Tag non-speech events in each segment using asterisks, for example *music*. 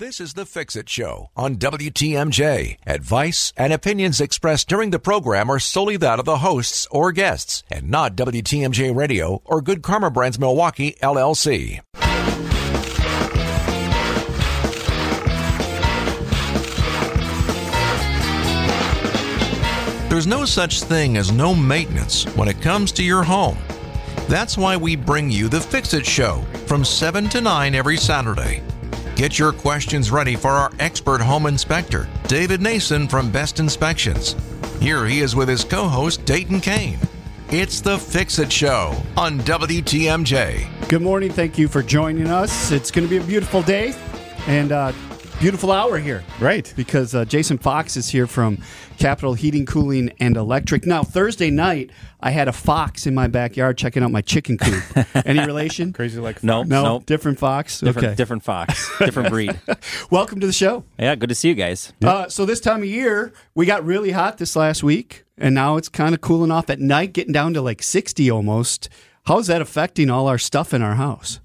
This is the Fix It Show on WTMJ. Advice and opinions expressed during the program are solely that of the hosts or guests and not WTMJ Radio or Good Karma Brands Milwaukee, LLC. There's no such thing as no maintenance when it comes to your home. That's why we bring you the Fix It Show from 7 to 9 every Saturday. Get your questions ready for our expert home inspector, David Nason from Best Inspections. Here he is with his co host, Dayton Kane. It's the Fix It Show on WTMJ. Good morning. Thank you for joining us. It's going to be a beautiful day and uh, beautiful hour here. Right. Because uh, Jason Fox is here from Capital Heating, Cooling, and Electric. Now, Thursday night, I had a fox in my backyard checking out my chicken coop. *laughs* Any relation? Crazy like No, No, no, different fox. different, okay. different fox, *laughs* different breed. Welcome to the show. Yeah, good to see you guys. Uh, so this time of year, we got really hot this last week, and now it's kind of cooling off at night, getting down to like 60 almost. How's that affecting all our stuff in our house?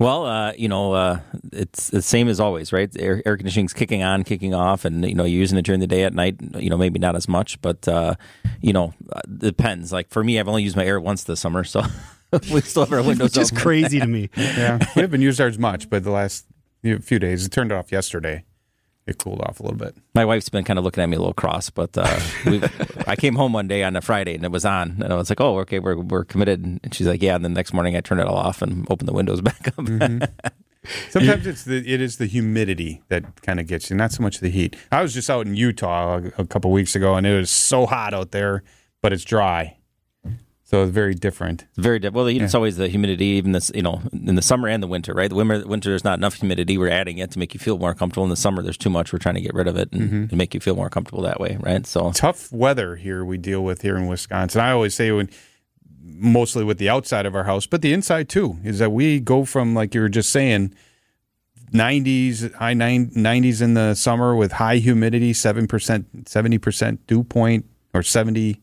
Well, uh, you know, uh, it's the same as always, right? Air, air conditioning's kicking on, kicking off, and you know, you're using it during the day at night. You know, maybe not as much, but uh, you know, it depends. Like for me, I've only used my air once this summer, so *laughs* we still have our windows Which is open. crazy to me. *laughs* Yeah, we haven't used ours much, but the last few days it turned off yesterday. It cooled off a little bit. My wife's been kind of looking at me a little cross, but uh, I came home one day on a Friday and it was on, and I was like, "Oh, okay, we're we're committed." And she's like, "Yeah." And the next morning, I turned it all off and opened the windows *laughs* back up. *laughs* Sometimes it's the it is the humidity that kind of gets you, not so much the heat. I was just out in Utah a, a couple weeks ago, and it was so hot out there, but it's dry, so it's very different. It's very different. Well, it's always the humidity, even this, you know, in the summer and the winter, right? The winter, winter there's not enough humidity. We're adding it to make you feel more comfortable. In the summer, there's too much. We're trying to get rid of it and, mm-hmm. and make you feel more comfortable that way, right? So, Tough weather here we deal with here in Wisconsin. I always say when mostly with the outside of our house, but the inside too, is that we go from like you were just saying. 90s, high 90s in the summer with high humidity, 7%, 70% dew point, or 70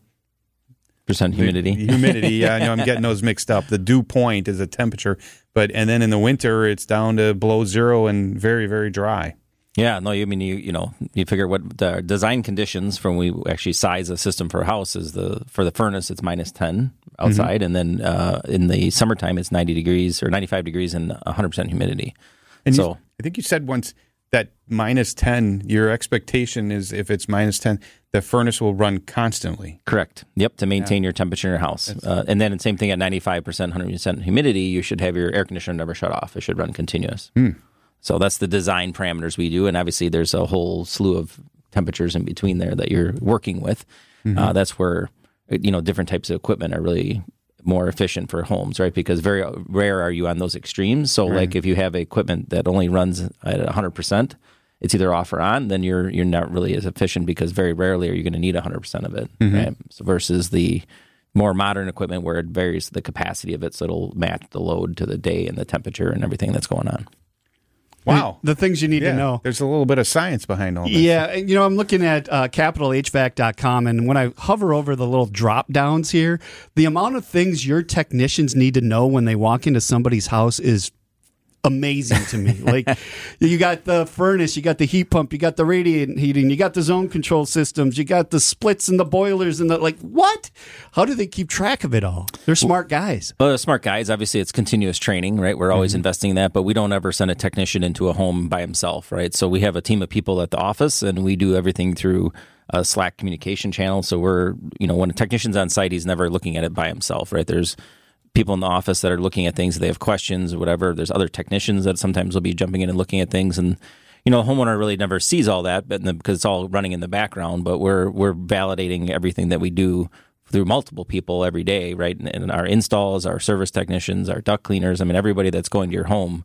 percent humidity. *laughs* humidity. Yeah, I know I'm getting those mixed up. The dew point is a temperature, but and then in the winter it's down to below zero and very very dry. Yeah, no, you mean you you know you figure what the design conditions from we actually size a system for a house is the for the furnace it's minus ten outside, and then uh, in the summertime it's ninety degrees or ninety five degrees and hundred percent humidity. And you- so I think you said once that minus 10, your expectation is if it's minus 10, the furnace will run constantly. correct, yep, to maintain your temperature in your house, uh, and then the same thing at ninety five percent, hundred percent humidity, you should have your air conditioner never shut off. It should run continuous. So that's the design parameters we do, and obviously there's a whole slew of temperatures in between there that you're working with. Uh, that's where you know different types of equipment are really more efficient for homes, right? Because very rare are you on those extremes. So like if you have equipment that only runs at 100 percent, it's either off or on, then you're you're not really as efficient because very rarely are you going to need 100 percent of it, mm-hmm. right? So versus the more modern equipment where it varies the capacity of it, so it'll match the load to the day and the temperature and everything that's going on. Wow. The things you need yeah, to know. There's a little bit of science behind all this. Yeah, you know, I'm looking at uh, capitalhvac.com, and when I hover over the little drop downs here, the amount of things your technicians need to know when they walk into somebody's house is amazing to me. Like, *laughs* you got the furnace, you got the heat pump, you got the radiant heating, you got the zone control systems, you got the splits and the boilers, and the like. What? How do they keep track of it all? They're smart guys. Well, the smart guys, obviously, it's continuous training, right? We're always mm-hmm. investing in that, but we don't ever send a technician into a home by himself, right? So we have a team of people at the office, and we do everything through a Slack communication channel. So we're, you know, when a technician's on site, he's never looking at it by himself, right? There's people in the office that are looking at things, they have questions or whatever. There's other technicians that sometimes will be jumping in and looking at things, and you know, a homeowner really never sees all that, but because it's all running in the background. But we're we're validating everything that we do through multiple people every day, right? And, and our installs, our service technicians, our duct cleaners. I mean, everybody that's going to your home.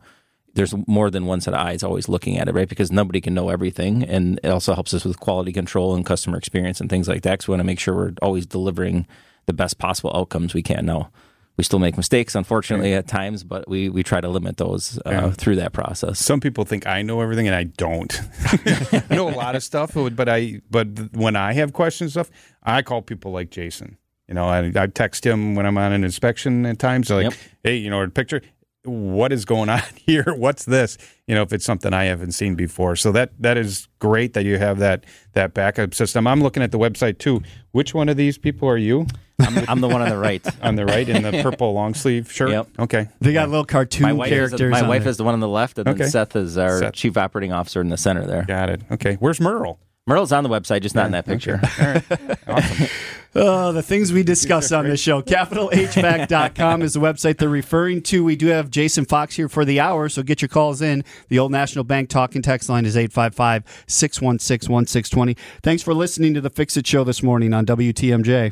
There's more than one set of eyes always looking at it, right? Because nobody can know everything, and it also helps us with quality control and customer experience and things like that. So we want to make sure we're always delivering the best possible outcomes we can. Now, we still make mistakes, unfortunately, at times, but we, we try to limit those uh, Yeah. through that process. Some people think I know everything and I don't. *laughs* I know a lot of stuff, but I but when I have questions stuff, I call people like Jason. You know, I, I text him when I'm on an inspection at times. Like, Yep. hey, you know, a picture. what is going *laughs* on here? What's this? You know, if it's something I haven't seen before. So that that is great that you have that that backup system. I'm looking at the website too. Which one of these people are you? I'm, I'm the one on the right. *laughs* On the right in the *laughs* purple long sleeve shirt. Yep. Okay. They got little cartoon My wife, is, characters. my on wife there. is the one on the left, and Okay. then Seth is our Seth. chief operating officer in the center there. Got it. Okay. Where's Merle? Merle's on the website, just not in that picture. All right. *laughs* Awesome. Oh, the things we discuss on this show. CapitalHVAC.com is the website they're referring to. We do have Jason Fox here for the hour, so get your calls in. The Old National Bank talking text line is 855 616 1620. Thanks for listening to the Fix It Show this morning on WTMJ.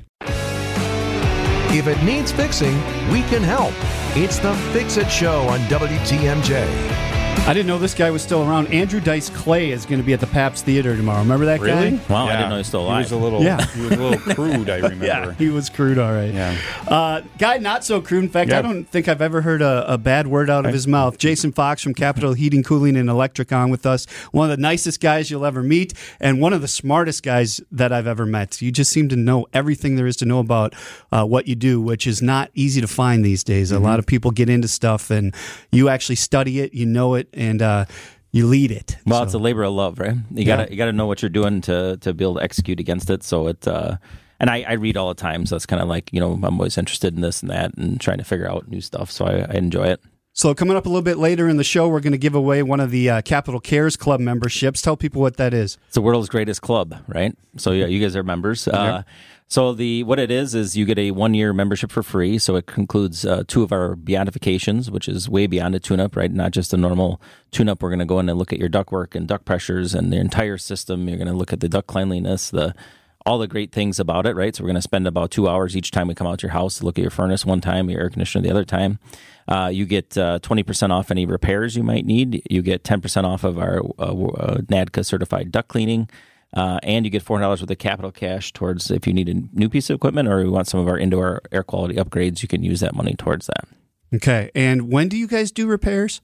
If it needs fixing, we can help. It's the Fix It Show on WTMJ. I didn't know this guy was still around. Andrew Dice Clay is going to be at the Pabst Theater tomorrow. Remember that Really? guy? Wow, I didn't know he was still He was a little. Yeah. He was a little *laughs* crude. I remember. Yeah, he was crude, all right. Yeah. Uh, guy, not so crude. In fact, I don't think I've ever heard a, a bad word out of his mouth. Jason Fox from Capital Heating, Cooling, and Electric on with us. One of the nicest guys you'll ever meet, and one of the smartest guys that I've ever met. You just seem to know everything there is to know about uh, what you do, which is not easy to find these days. A lot of people get into stuff, and you actually study it, you know it, and uh, you lead it. Well, So- it's a labor of love, right? You Yeah. gotta you gotta know what you're doing to to be able to execute against it. So it uh, and I, I read all the time, so it's kind of like you know I'm always interested in this and that and trying to figure out new stuff. So I, I enjoy it. So, coming up a little bit later in the show, we're going to give away one of the uh, Capital Cares Club memberships. Tell people what that is. It's the world's greatest club, right? So yeah, you guys are members. Uh, so the what it is is you get a one year membership for free. So it concludes uh, two of our beyondifications, which is way beyond a tune up, right? Not just a normal tune up. We're going to go in and look at your duct work and duct pressures and the entire system. You're going to look at the duct cleanliness, the all the great things about it, right? So we're going to spend about two hours each time we come out to your house to look at your furnace one time, your air conditioner the other time. Uh, you get uh, 20% off any repairs you might need. You get 10% off of our uh, uh, NADCA certified duct cleaning. Uh, and you get $400 worth of capital cash towards if you need a new piece of equipment or you want some of our indoor air quality upgrades, you can use that money towards that. Okay. And when do you guys do repairs?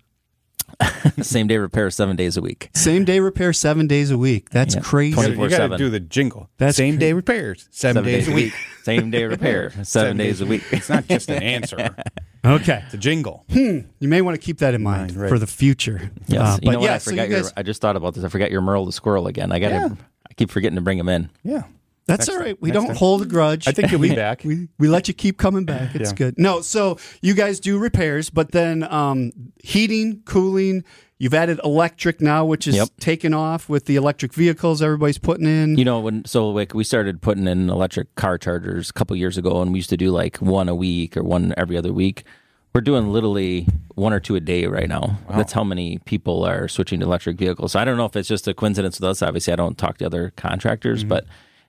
*laughs* Same day repair, seven days a week. Same day repair, seven days a week. That's Yeah. crazy. You got to 24/7. do the jingle. That's Same cra- day repairs. Seven, days, a week. Same day repair, *laughs* seven, days a week. It's not just an answer. *laughs* Okay. It's a jingle. You may want to keep that in mind Mind, right. for the future. Yes. Uh, you but know what? yeah, I so forgot you your. I just thought about this. I forgot your Merle the squirrel again. I got to. Yeah. I keep forgetting to bring him in. Yeah. that's next all time. We Next don't time. hold a grudge. I think you'll be *laughs* back. we, we let you keep coming back. It's Yeah. good. No, so you guys do repairs, but then um, heating, cooling. You've added electric now, which is Yep. taking off with the electric vehicles everybody's putting in. You know, when so like we started putting in electric car chargers a couple years ago, and we used to do like one a week or one every other week. We're doing literally one or two a day right now. That's how many people are switching to electric vehicles. So I don't know if it's just a coincidence with us. Obviously, I don't talk to other contractors, Mm-hmm. but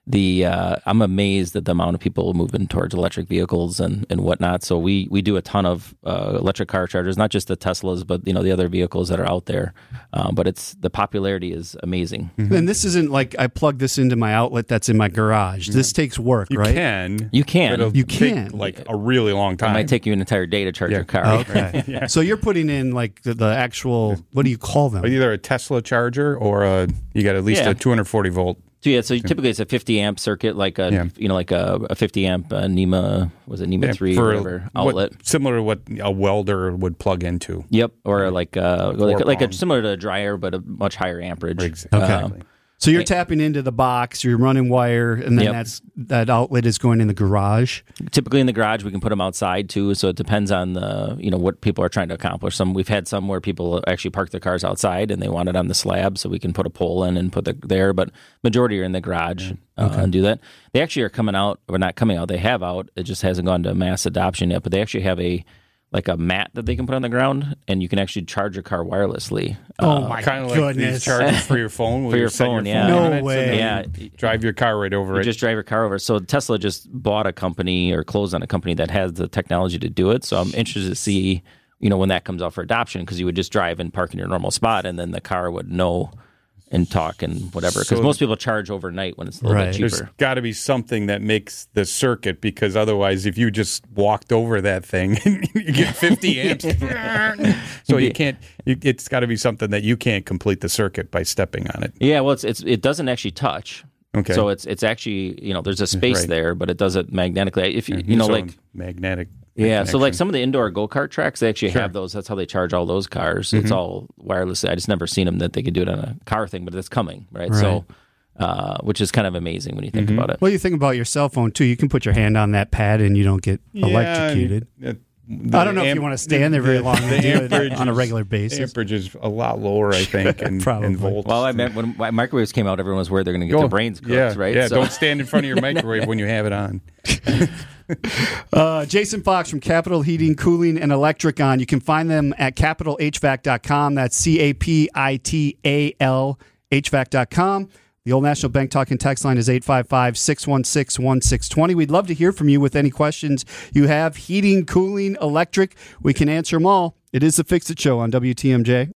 the uh, I'm amazed at the amount of people moving towards electric vehicles and, and whatnot. So we we do a ton of uh, electric car chargers, not just the Teslas, but you know the other vehicles that are out there. Um, but it's the popularity is amazing. and this isn't like I plug this into my outlet that's in my garage. This takes work, You right? can. You can. but it'll You can. like a really long time. It might take you an entire day to charge your car. Okay. *laughs* So you're putting in like the, the actual what do you call them? either a Tesla charger or a you got at least Yeah. a 240 volt. So yeah, so typically it's a 50 amp circuit, like a Yeah. you know like a, a 50 amp uh, NEMA was it NEMA three or whatever what- outlet. similar to what a welder would plug into. Yep, or like uh like, like a similar to a dryer, but a much higher amperage. Exactly. Okay. So you're tapping into the box, you're running wire, and then Yep. that's that outlet is going in the garage. Typically in the garage, we can put them outside too. So it depends on the you know what people are trying to accomplish. Some we've had some where people actually park their cars outside and they want it on the slab, so we can put a pole in and put the there. But majority are in the garage uh, and do that. They actually are coming out, or not coming out. They have out. It just hasn't gone to mass adoption yet. But they actually have a like a mat that they can put on the ground, and you can actually charge your car wirelessly. Oh um, my Kind of like goodness! these chargers for your *laughs* phone. where For you your set phone, yeah. No on so way. Yeah. drive your car right over You it. just drive your car over. So Tesla just bought a company or closed on a company that has the technology to do it. So I'm interested to see, you know, when that comes out for adoption because you would just drive and park in your normal spot, and then the car would know and talk and whatever. Because So- most people charge overnight when it's a little Right. bit There's cheaper. got to be something that makes the circuit because otherwise, if you just walked over that thing, *laughs* you get 50 *laughs* amps. so you can't. You, it's got to be something that you can't complete the circuit by stepping on it. Yeah, well, it's, it's it doesn't actually touch. Okay. So it's it's actually you know there's a space Right. there, but it does it magnetically. If you you know So like magnetic. Yeah, so like some of the indoor go kart tracks, they actually have those. That's how they charge all those cars. It's all wireless. I just never seen them that they could do it on a car thing, but it's coming, right? So, uh, which is kind of amazing when you think about it. Well, you think about your cell phone too. You can put your hand on that pad and you don't get electrocuted. Yeah, and, I don't know if you want to stand there very the- long the and do it amperage on a is- regular The basis. amperage is a lot lower, I think, *laughs* in, Probably. in volts. Well, I meant when microwaves came out, everyone was worried they're going to get Oh, their brains cooked, yeah, right? Yeah, So- don't stand in front of your *laughs* microwave when you have it on. *laughs* Uh, Jason Fox from Capital Heating, Cooling, and Electric on. You can find them at capitalhvac.com. That's C A P I T A L HVAC.com. The Old National Bank talking text line is 855 616 1620. We'd love to hear from you with any questions you have. Heating, cooling, electric, we can answer them all. It is the Fix It Show on WTMJ.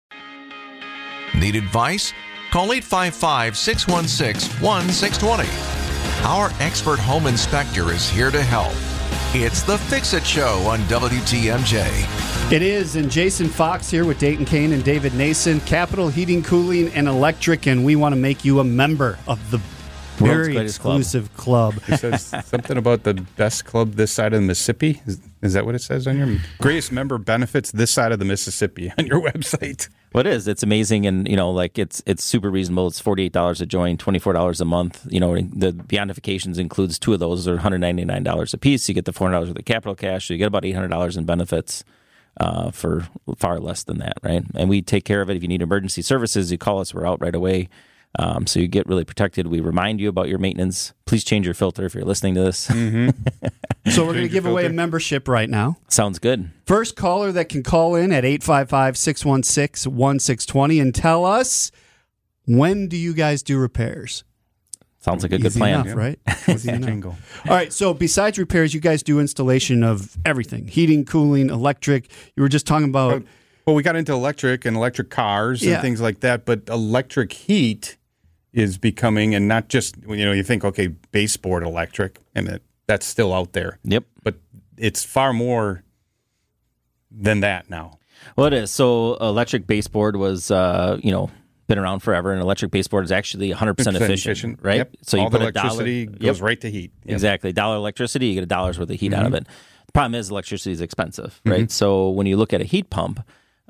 Need advice? Call 855 616 1620. Our expert home inspector is here to help. It's the Fix It Show on WTMJ. It is, and Jason Fox here with Dayton Kane and David Nason, Capital Heating, Cooling, and Electric, and we want to make you a member of the World's very greatest club. exclusive club. It says something about the best club this side of the Mississippi. Is, is that what it says on your greatest member benefits this side of the Mississippi on your website? Well, it is. It's amazing, and you know, like it's it's super reasonable. It's forty eight dollars a join, twenty four dollars a month. You know, the beyondifications includes two of those. They're one hundred ninety nine dollars a piece. You get the four hundred dollars with the capital cash. So you get about eight hundred dollars in benefits uh, for far less than that, right? And we take care of it. If you need emergency services, you call us. We're out right away. Um, so you get really protected. We remind you about your maintenance. Please change your filter if you're listening to this. *laughs* So we're going to give your away a membership right now. Sounds good. First caller that can call in at 855-616-1620 and tell us when do you guys do repairs? Sounds like a good plan. enough, right? What's *laughs* the jingle? All right. So besides repairs, you guys do installation of everything: heating, cooling, electric. You were just talking about. Well, we got into electric and electric cars Yeah. and things like that, but electric heat is becoming, and not just you know, you think okay, baseboard electric, and that, that's still out there, Yep. but it's far more than that now. Well, it is. So, electric baseboard was, uh, you know, been around forever, and electric baseboard is actually 100% efficient, right? Yep. So you all put the a dollar, electricity Yep, goes right to heat. Yep. Exactly, dollar electricity, you get a dollar's worth of heat out of it. The problem is electricity is expensive, Mm-hmm. right? So when you look at a heat pump,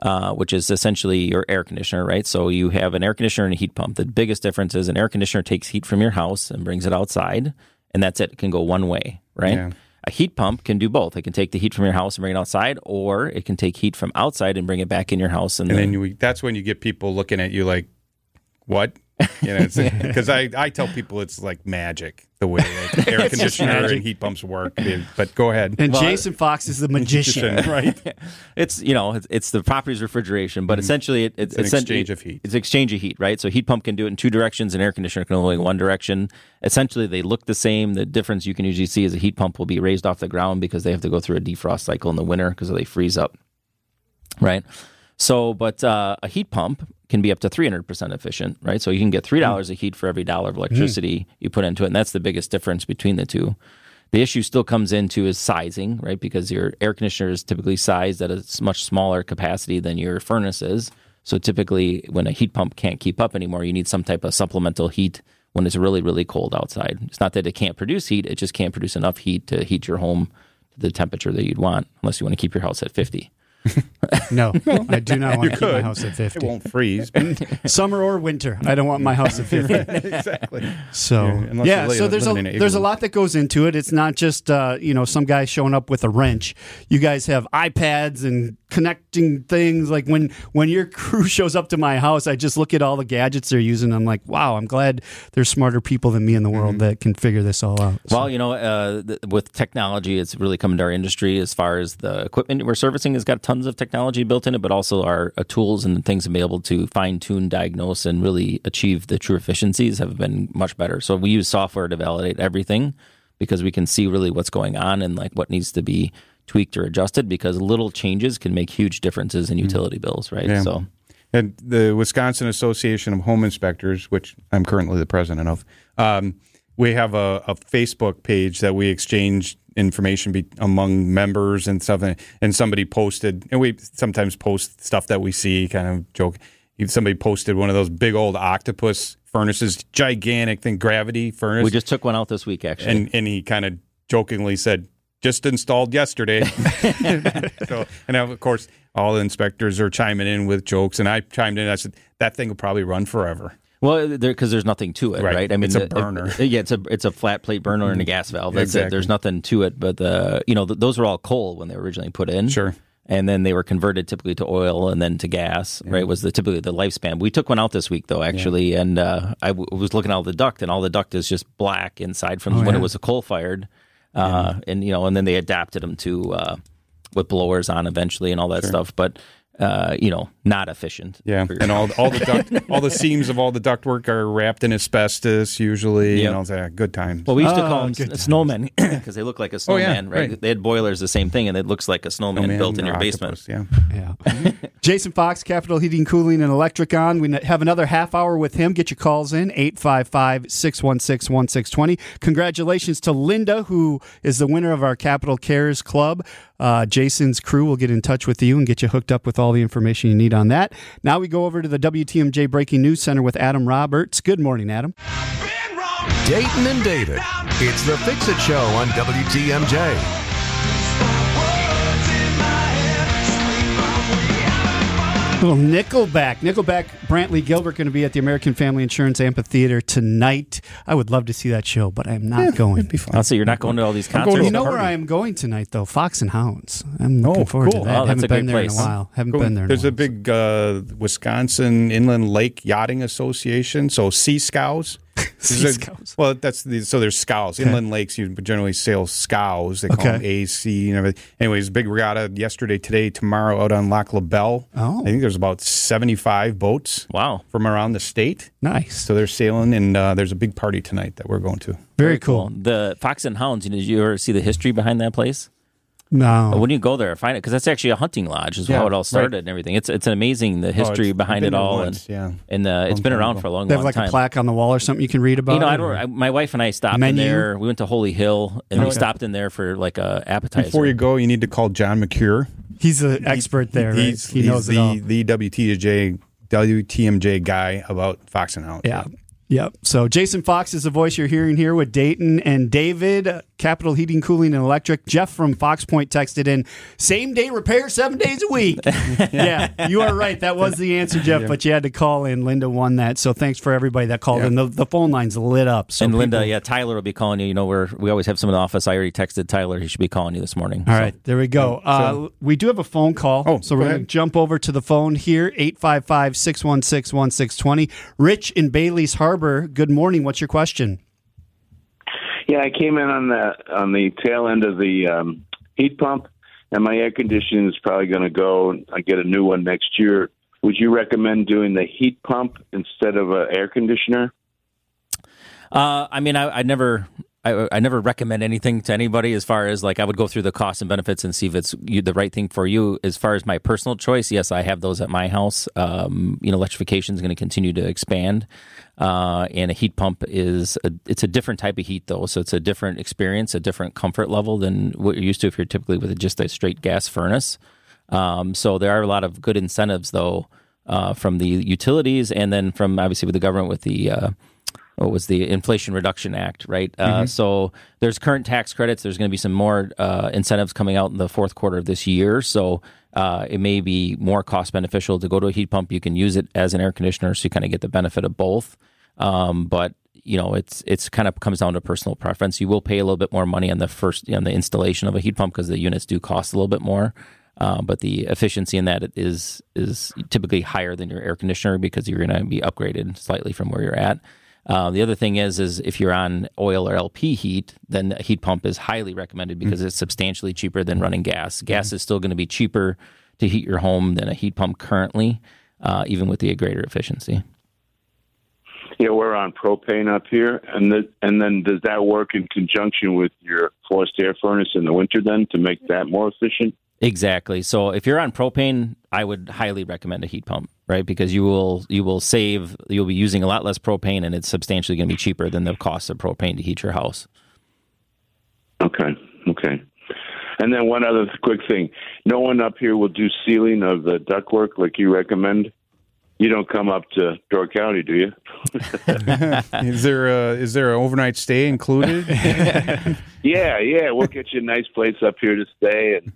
uh, which is essentially your air conditioner, right? So you have an air conditioner and a heat pump. The biggest difference is an air conditioner takes heat from your house and brings it outside, and that's it. It can go one way, right? Yeah. A heat pump can do both. It can take the heat from your house and bring it outside, or it can take heat from outside and bring it back in your house. And, And then, then you, that's when you get people looking at you like, "What?" You know, because *laughs* I, I tell people it's like magic the way like, air *laughs* It's just conditioner and heat pumps work. But go ahead. And Well, Jason Fox is the *laughs* magician. right? it's you know it's, it's the properties refrigeration, but essentially it, it's, Mm-hmm. an exchange of heat. It's exchange of heat, right? So heat pump can do it in two directions, and air conditioner can only go one direction. Essentially, they look the same. The difference you can usually see is a heat pump will be raised off the ground because they have to go through a defrost cycle in the winter because they freeze up, right? So, but uh, a heat pump can be up to 300% efficient, right? So you can get $3 Mm. of heat for every dollar of electricity you put into it. And that's the biggest difference between the two. The issue still comes into is sizing, right? Because your air conditioner is typically sized at a much smaller capacity than your furnace is. So typically, when a heat pump can't keep up anymore, you need some type of supplemental heat when it's really, really cold outside. It's not that it can't produce heat; it just can't produce enough heat to heat your home to the temperature that you'd want, unless you want to keep your house at fifty. *laughs* No, I do not want to keep my house at 50. It 50. won't freeze. *laughs* Summer or winter, I don't want my house at 50. *laughs* exactly. So Yeah, unless yeah, so there's a live in an there's a lot that goes into it. It's not just uh, you know some guy showing up with a wrench. You guys have iPads and connecting things. Like when when your crew *laughs* shows up to my house, I just look at all the gadgets they're using. I'm like, wow, I'm glad there's smarter people than me in the world Mm-hmm. that can figure this all out. So- Well, you know, uh, th- with technology, it's really come into our industry as far as the equipment we're servicing has got tons of technology built in it, but also our uh, tools and things to be able to fine tune, diagnose, and really achieve the true efficiencies have been much better. So we use software to validate everything because we can see really what's going on and like what needs to be tweaked or adjusted because little changes can make huge differences in utility bills, right? Yeah. So And the Wisconsin Association of Home Inspectors, which I'm currently the president of, um, we have a, a Facebook page that we exchange information be, among members and stuff. And, and somebody posted, and we sometimes post stuff that we see, kind of joke. Somebody posted one of those big old octopus furnaces, gigantic thing, gravity furnace. we just took one out this week, actually. and and he kind of jokingly said, just installed yesterday. *laughs* *laughs* so, and of course, all the inspectors are chiming in with jokes, and I chimed in. I said that thing will probably run forever. Well, because there's nothing to it, right? Right. I mean, It's a the- burner. uh, *laughs* yeah, it's a it's a flat plate burner and a gas valve. That's it. Exactly. There's nothing to it, but the you know th- those were all coal when they were originally put in. Sure. And then they were converted typically to oil and then to gas. Right, was the typically the lifespan. We took one out this week though, actually, and uh, I w- was looking out the duct, and all the duct is just black inside from when it was a coal fired. Uh, and you know, and then they adapted them to uh, with blowers on eventually and all that stuff, but. Uh, you know, not efficient. Yeah, and all all the duct, *laughs* all the seams of all the ductwork are wrapped in asbestos usually. Yep. You know, it's a good time. Well, we used to Oh, call them snowmen because *coughs* they look like a snowman, Oh, yeah, snowman, right? right. They had boilers, the same thing, and it looks like a snowman, Man, built in or your basement. Yeah. Yeah. *laughs* Jason Fox, Capital Heating, Cooling, and Electric on. We have another half hour with him. Get your calls in 855 616 1620. Congratulations to Linda, who is the winner of our Capital Cares Club. Uh, Jason's crew will get in touch with you and get you hooked up with all the information you need on that. Now we go over to the WTMJ Breaking News Center with Adam Roberts. Good morning, Adam. Dayton and David. It's the Fix It Show on WTMJ. Little Nickelback. Nickelback, Brantley Gilbert going to be at the American Family Insurance Amphitheater tonight. I would love to see that show, but I am not going. Be fun. I'll say you're not going to all these concerts. You know where I am going tonight, though? Fox and Hounds. I'm looking Oh, forward cool. to that. Oh, that's Haven't been there place. in a while. Haven't Cool. been there. In There's a a big uh, Wisconsin Inland Lake Yachting Association, so C Scows. *laughs* C Scows. Well, that's the, so there's scows. Inland lakes, you generally sail scows. They call Okay. them AC and everything. Anyways, big regatta yesterday, today, tomorrow out on Lac La Belle. Oh. I think there's about 75 boats Wow. from around the state. nice. So they're sailing, and uh, there's a big party tonight that we're going to. Very cool. The Fox and Hounds. You know, did you ever see the history behind that place? No. When you go there, find it because that's actually a hunting lodge. Is Yeah, how it all started right. and everything. It's it's amazing the history Oh, behind it all, once, and yeah. and uh, it's Long been around ago. for a long, time. they have long like time. a plaque on the wall or something you can read about. You know, I don't. I, my wife and I stopped Menu? in there. We went to Holy Hill, and we yeah. stopped in there for like a appetizer. Before you go, you need to call John Mercure. He's an expert there. Right? He's, he he's the, it all. the WTJ, WTMJ guy about Fox and Hound. Yeah. Yep. So Jason Fox is the voice you're hearing here with Dayton and David, uh, Capital Heating, Cooling, and Electric. Jeff from Fox Point texted in, same day repair, seven days a week. *laughs* yeah, you are right. That was the answer, Jeff, but you had to call in. Linda won that. So thanks for everybody that called Yeah. in. The, the phone lines lit up. So and Linda, yeah, Tyler will be calling you. You know, we're we always have some in the office. I already texted Tyler; he should be calling you this morning. All right, there we go. Uh, we do have a phone call. Oh, so we're going to jump over to the phone here 855 616 1620. Rich in Bailey's Harbor, good morning. What's your question? Yeah, I came in on the on the tail end of the um, heat pump, and my air conditioning is probably going to go. I get a new one next year. Would you recommend doing the heat pump instead of an air conditioner? Uh, I mean, I, I never, I, I never recommend anything to anybody as far as like I would go through the costs and benefits and see if it's you, the right thing for you. As far as my personal choice, yes, I have those at my house. Um, you know, electrification is going to continue to expand, uh, and a heat pump is a, it's a different type of heat though, so it's a different experience, a different comfort level than what you're used to if you're typically with just a straight gas furnace. Um, so there are a lot of good incentives though uh, from the utilities, and then from obviously with the government with the uh, what was the Inflation Reduction Act, right? Uh, so there's current tax credits. There's going to be some more uh, incentives coming out in the fourth quarter of this year. So uh, it may be more cost beneficial to go to a heat pump. You can use it as an air conditioner, so you kind of get the benefit of both. Um, but you know, it's it's kind of comes down to personal preference. You will pay a little bit more money on the first on the installation of a heat pump because the units do cost a little bit more. Uh, but the efficiency in that is is typically higher than your air conditioner because you're going to be upgraded slightly from where you're at. Uh, the other thing is, is if you're on oil or LP heat, then a heat pump is highly recommended because it's substantially cheaper than running gas. Gas is still going to be cheaper to heat your home than a heat pump currently, uh, even with the greater efficiency. Yeah, we're on propane up here, and the, and then does that work in conjunction with your forced air furnace in the winter then to make that more efficient? Exactly. So if you're on propane, I would highly recommend a heat pump, right? Because you will you will save you'll be using a lot less propane and it's substantially going to be cheaper than the cost of propane to heat your house. Okay, okay. And then one other quick thing: no one up here will do sealing of the ductwork like you recommend. You don't come up to Door County, do you? *laughs* is there a, is there an overnight stay included? *laughs* yeah, yeah. We'll get you a nice place up here to stay and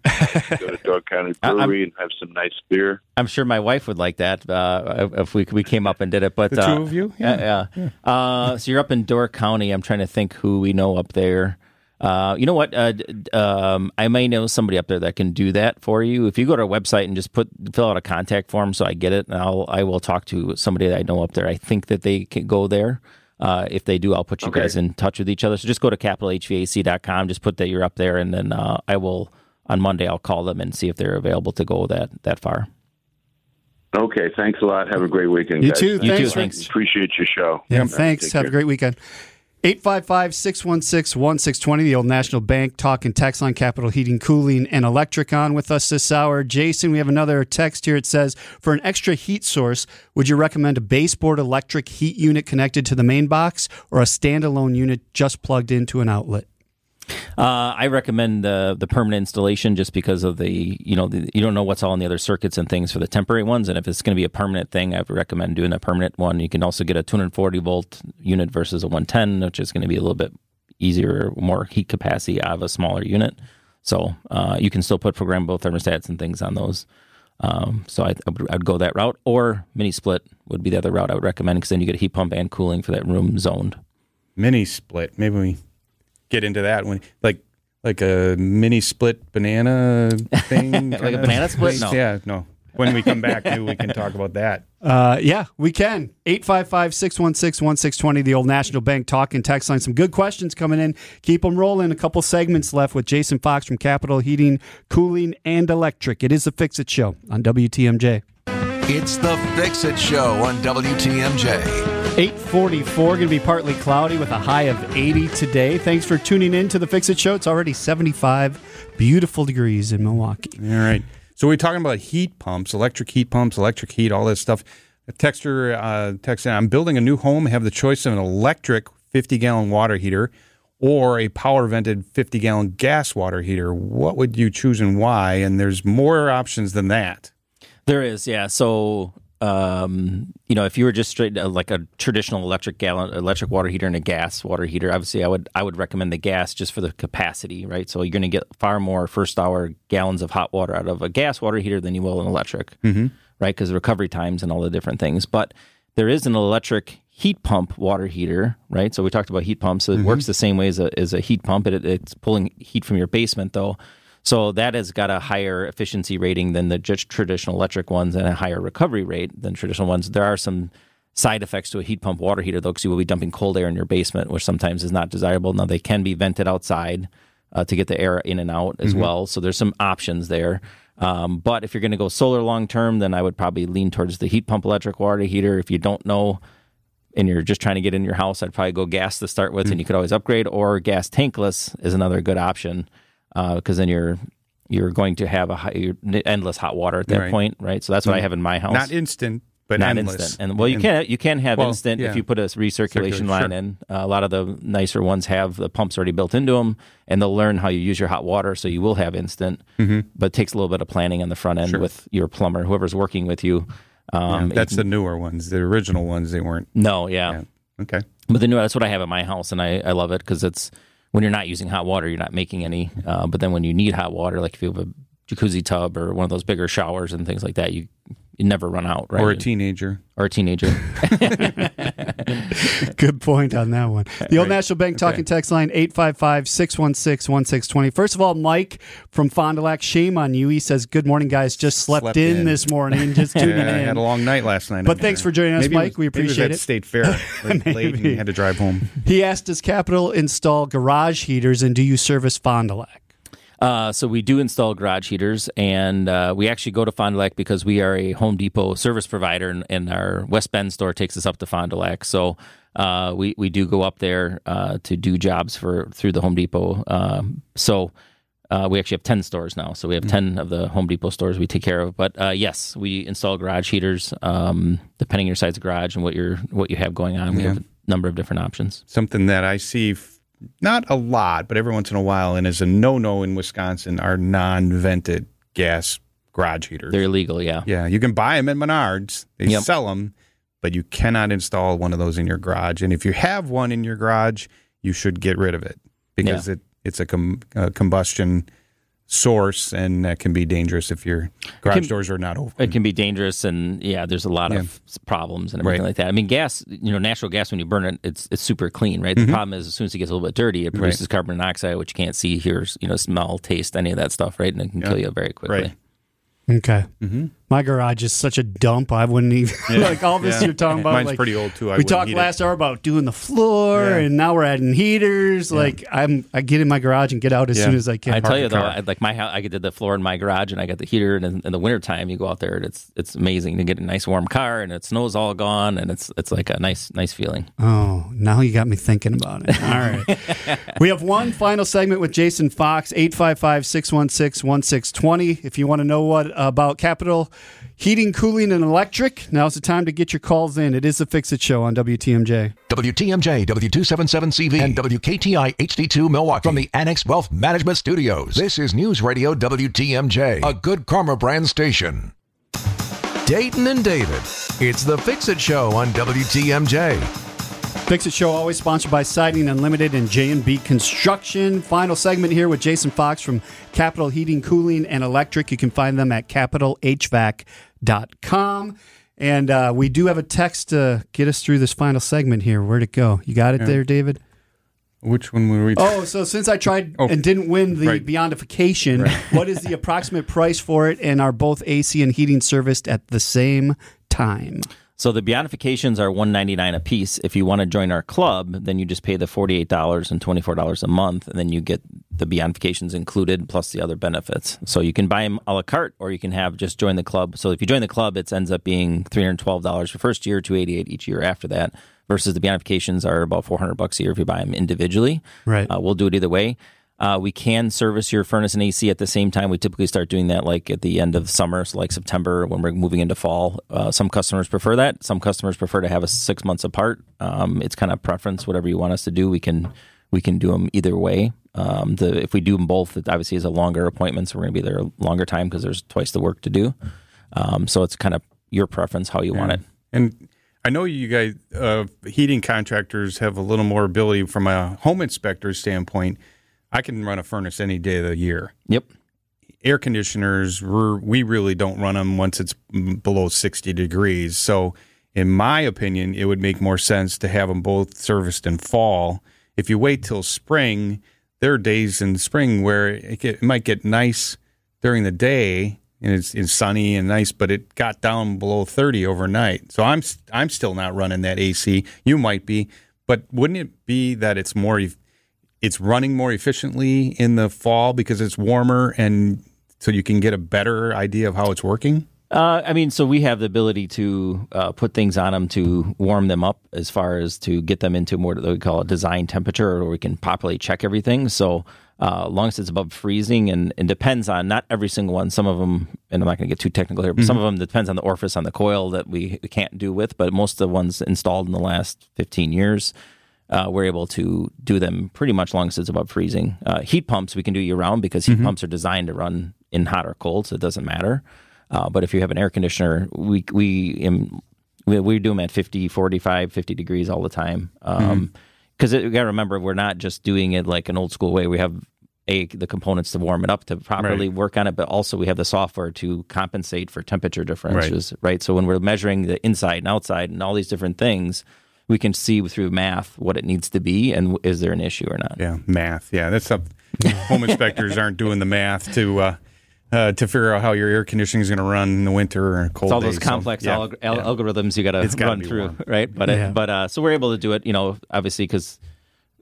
go to Door County *laughs* Brewery and have some nice beer. I'm sure my wife would like that uh, if we we came up and did it. But the uh, two of you, yeah. yeah. Uh, so you're up in Door County. I'm trying to think who we know up there. Uh, you know what? Uh, um, I may know somebody up there that can do that for you. If you go to our website and just put fill out a contact form, so I get it, and I'll I will talk to somebody that I know up there. I think that they can go there. Uh, if they do, I'll put you okay. guys in touch with each other. So just go to capitalhvac.com. Just put that you're up there, and then uh, I will on Monday. I'll call them and see if they're available to go that that far. Okay, thanks a lot. Have a great weekend. You guys. too. You thanks. too. Thanks. Appreciate your show. Yeah, thanks. Have care. a great weekend. 855 616 1620, the Old National Bank talk and text line, capital heating, cooling, and electric on with us this hour. Jason, we have another text here. It says, for an extra heat source, would you recommend a baseboard electric heat unit connected to the main box or a standalone unit just plugged into an outlet? Uh, I recommend the the permanent installation just because of the you know the, you don't know what's all in the other circuits and things for the temporary ones, and if it's going to be a permanent thing, I would recommend doing a permanent one. You can also get a 240 volt unit versus a 110, which is going to be a little bit easier, more heat capacity out of a smaller unit. So uh, you can still put programmable thermostats and things on those. Um, so I, I'd go that route, or mini split would be the other route I would recommend because then you get a heat pump and cooling for that room zoned. Mini split, maybe we get into that when like like a mini split banana *laughs* thing, like a banana split. No. Yeah, no. When we come back, maybe we can talk about that. Uh, yeah, we can. 855 616 1620, the old National Bank talk and text line. Some good questions coming in. Keep them rolling. A couple segments left with Jason Fox from Capital Heating, Cooling, and Electric. It is the Fix It Show on WTMJ. It's the Fix It Show on WTMJ. 844, going to be partly cloudy with a high of 80 today. Thanks for tuning in to the Fix It Show. It's already 75 beautiful degrees in Milwaukee. All right. So we're talking about heat pumps, electric heat pumps, electric heat, all this stuff. A texter uh, texted, I'm building a new home, have the choice of an electric 50 gallon water heater or a power vented 50 gallon gas water heater. What would you choose and why? And there's more options than that. There is, yeah. So um, you know, if you were just straight uh, like a traditional electric gallon, electric water heater and a gas water heater, obviously I would I would recommend the gas just for the capacity, right? So you're going to get far more first hour gallons of hot water out of a gas water heater than you will an electric, mm-hmm. right? Because recovery times and all the different things. But there is an electric heat pump water heater, right? So we talked about heat pumps. So it mm-hmm. works the same way as a, as a heat pump. It, it's pulling heat from your basement, though. So that has got a higher efficiency rating than the just traditional electric ones and a higher recovery rate than traditional ones. There are some side effects to a heat pump water heater, though, because you will be dumping cold air in your basement, which sometimes is not desirable. Now, they can be vented outside uh, to get the air in and out as mm-hmm. well. So there's some options there. Um, but if you're going to go solar long term, then I would probably lean towards the heat pump electric water heater. If you don't know and you're just trying to get in your house, I'd probably go gas to start with, mm-hmm. and you could always upgrade. Or gas tankless is another good option because uh, then you're you're going to have a high, endless hot water at that right. point, right? So that's what mm I have in my house. Not instant, but not endless. instant. And well, you can you can have well, instant yeah. if you put a recirculation line sure. in. Uh, a lot of the nicer ones have the pumps already built into them, and they'll learn how you use your hot water, so you will have instant. Mm-hmm. But it takes a little bit of planning on the front end Sure. with your plumber, whoever's working with you. Um, Yeah, that's the newer ones. The original ones, they weren't. no, yeah. Yeah. Okay. But the new that's what I have at my house, and I, I love it because it's when you're not using hot water, you're not making any. Uh, but then when you need hot water, like if you have a jacuzzi tub or one of those bigger showers and things like that, you you never run out, right? Or a teenager. or a teenager. *laughs* Good point on that one. The Old Right. National Bank talking text line 855 616 1620. First of all, Mike from Fond du Lac, shame on you. He says, Good morning, guys. Just slept, Slept in, in. this morning, *laughs* just tuning Yeah, I in. had a long night last night. But thanks for joining us, Maybe Mike. was- We maybe it appreciate at it. State Fair, *laughs* like late, Maybe. and had to drive home. He asked, Does Capital install garage heaters and do you service Fond du Lac? Uh, so we do install garage heaters, and uh, we actually go to Fond du Lac because we are a Home Depot service provider, and, and our West Bend store takes us up to Fond du Lac. So uh, we we do go up there uh, to do jobs for through the Home Depot. Um, so. Uh, we actually have 10 stores now. So we have 10 of the Home Depot stores we take care of. But uh, yes, we install garage heaters um, depending on your size of garage and what, you're, what you have going on. We Yeah. have a number of different options. Something that I see, f- not a lot, but every once in a while, and is a no-no in Wisconsin, are non-vented gas garage heaters. They're illegal, yeah. yeah, you can buy them at Menards. They Yep. sell them, but you cannot install one of those in your garage. And if you have one in your garage, you should get rid of it because it it's a, com- a combustion source and that can be dangerous if your garage can- doors are not open. It can be dangerous, and yeah, there's a lot of problems and everything Right. like that. I mean, gas, you know, natural gas when you burn it, it's it's super clean, right? Mm-hmm. The problem is as soon as it gets a little bit dirty, it produces carbon monoxide, which you can't see, hear, you know, smell, taste, any of that stuff, right? And it can kill you very quickly. Right. Okay. My garage is such a dump. I wouldn't even *laughs* like all this Yeah. you're talking about. Mine's like, pretty old, too. I we talked heat it. last hour about doing the floor, Yeah. and now we're adding heaters. Like I'm, I get in my garage and get out as Yeah. soon as I can. I tell you though. I, like my house, I did the floor in my garage, and I got the heater. And in, in the wintertime, you go out there, and it's it's amazing to get a nice warm car, and it snow's all gone, and it's it's like a nice nice feeling. Oh, now you got me thinking about it. All right. *laughs* we have one final segment with Jason Fox, 855 616 1620. If you want to know what about Capital Heating, Cooling, and Electric, now's the time to get your calls in. It is the Fix It Show on WTMJ. WTMJ, W277CV, and WKTI HD2 Milwaukee from the Annex Wealth Management Studios. This is News Radio WTMJ, a good karma brand station. Dayton and David. It's the Fix It Show on WTMJ. Fix It Show always sponsored by Siding Unlimited and J&B Construction. Final segment here with Jason Fox from Capital Heating, Cooling, and Electric. You can find them at capitalhvac.com. And uh, we do have a text to get us through this final segment here. Where'd it go? You got it there, David? Which one were we? Oh, so since I tried Oh, and didn't win the right. Beyondification, *laughs* what is the approximate price for it? And are both AC and heating serviced at the same time? So the Beyondifications are one ninety nine a piece. If you want to join our club, then you just pay the forty eight dollars and twenty four dollars a month, and then you get the Beyondifications included plus the other benefits. So you can buy them a la carte, or you can have just join the club. So if you join the club, it ends up being three hundred twelve dollars for first year, two eighty eight each year after that. Versus the Beyondifications are about four hundred bucks a year if you buy them individually. Right. Uh, we'll do it either way. Uh, we can service your furnace and AC at the same time. We typically start doing that like at the end of summer, so like September when we're moving into fall. Uh, some customers prefer that. Some customers prefer to have us six months apart. Um, it's kind of preference, whatever you want us to do. We can we can do them either way. Um, the if we do them both, it obviously is a longer appointment, so we're going to be there a longer time because there's twice the work to do. Um, so it's kind of your preference how you want it. And I know you guys, uh, heating contractors, have a little more ability from a home inspector standpoint. I can run a furnace any day of the year. Yep. Air conditioners, we're, we really don't run them once it's below 60 degrees. So, in my opinion, it would make more sense to have them both serviced in fall. If you wait till spring, there are days in spring where it, get, it might get nice during the day and it's, it's sunny and nice, but it got down below 30 overnight. So I'm I'm still not running that AC. You might be, but wouldn't it be that it's more it's running more efficiently in the fall because it's warmer and so you can get a better idea of how it's working? Uh, I mean, so we have the ability to uh, put things on them to warm them up, as far as to get them into more what we call a design temperature, or we can properly check everything. So, uh, long as it's above freezing, and it depends on not every single one. Some of them, and I'm not going to get too technical here, but some of them depends on the orifice on the coil that we can't do with. But most of the ones installed in the last 15 years, uh, we're able to do them pretty much long as it's above freezing. Uh, heat pumps we can do year round because heat pumps are designed to run in hot or cold, so it doesn't matter. Uh, but if you have an air conditioner, we we um, we, we do them at 50, 45, 50 degrees all the time. Because you got to remember, we're not just doing it like an old school way. We have a the components to warm it up to properly work on it, but also we have the software to compensate for temperature differences. Right. So when we're measuring the inside and outside and all these different things, we can see through math what it needs to be and is there an issue or not. Yeah, math. Yeah, that's up. home *laughs* inspectors aren't doing the math to uh, uh, to figure out how your air conditioning is going to run in the winter or cold It's all days. those So, complex yeah, alg- yeah. algorithms you got to run through, warm. right? But Yeah. it, but uh, so we're able to do it, you know, obviously because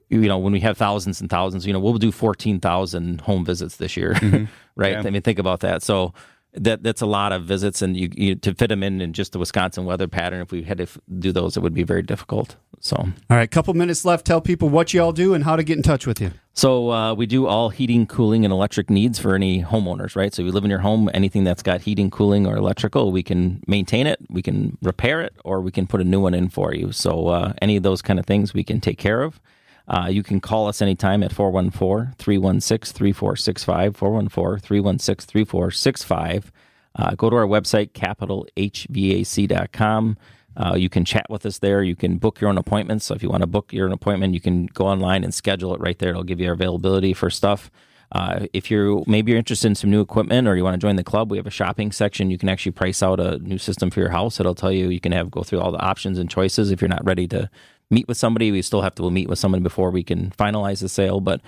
you know when we have thousands and thousands, you know, we'll do fourteen thousand home visits this year, Mm-hmm. *laughs* right? Yeah. I mean, think about that. So that that's a lot of visits, and you, you to fit them in in just the Wisconsin weather pattern. If we had to f- do those, it would be very difficult. So. All right, couple minutes left. Tell people what you all do and how to get in touch with you. So uh, we do all heating, cooling, and electric needs for any homeowners, right? So you live in your home, anything that's got heating, cooling, or electrical, we can maintain it, we can repair it, or we can put a new one in for you. So uh, any of those kind of things we can take care of. Uh, you can call us anytime at 414 316 3465, 414 316 3465. uh, go to our website, capitalhvac.com. Uh, you can chat with us there. You can book your own appointments. So if you want to book your own appointment, you can go online and schedule it right there. It'll give you our availability for stuff. Uh, if you're maybe you're interested in some new equipment or you want to join the club, we have a shopping section. You can actually price out a new system for your house. It'll tell you you can have go through all the options and choices. If you're not ready to meet with somebody, we still have to meet with someone before we can finalize the sale. But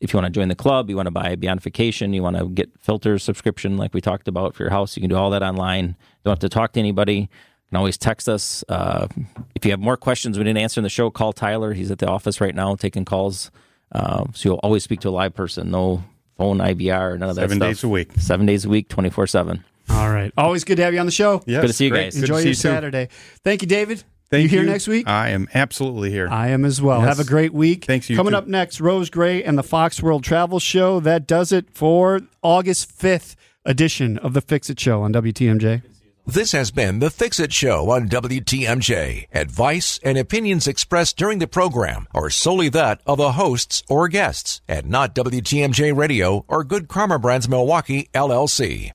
if you want to join the club, you want to buy a Beyondification, you want to get filter subscription like we talked about for your house, you can do all that online. Don't have to talk to anybody. You can always text us. Uh, if you have more questions we didn't answer in the show, call Tyler. He's at the office right now taking calls. Uh, so you'll always speak to a live person. No phone IVR, none of that Seven stuff. days a week. Seven days a week, 24 7. All right. Always good to have you on the show. Yes, Good to see you great. guys. Enjoy your you too. Saturday. Thank you, David. Thank you you. here next week? I am absolutely here. I am as well. Yes. Have a great week. Thanks, you Coming too. up next, Rose Gray and the Fox World Travel Show. That does it for August 5th edition of the Fix It Show on WTMJ. This has been The Fix It Show on WTMJ. Advice and opinions expressed during the program are solely that of the hosts or guests and not WTMJ Radio or Good Karma Brands Milwaukee, LLC.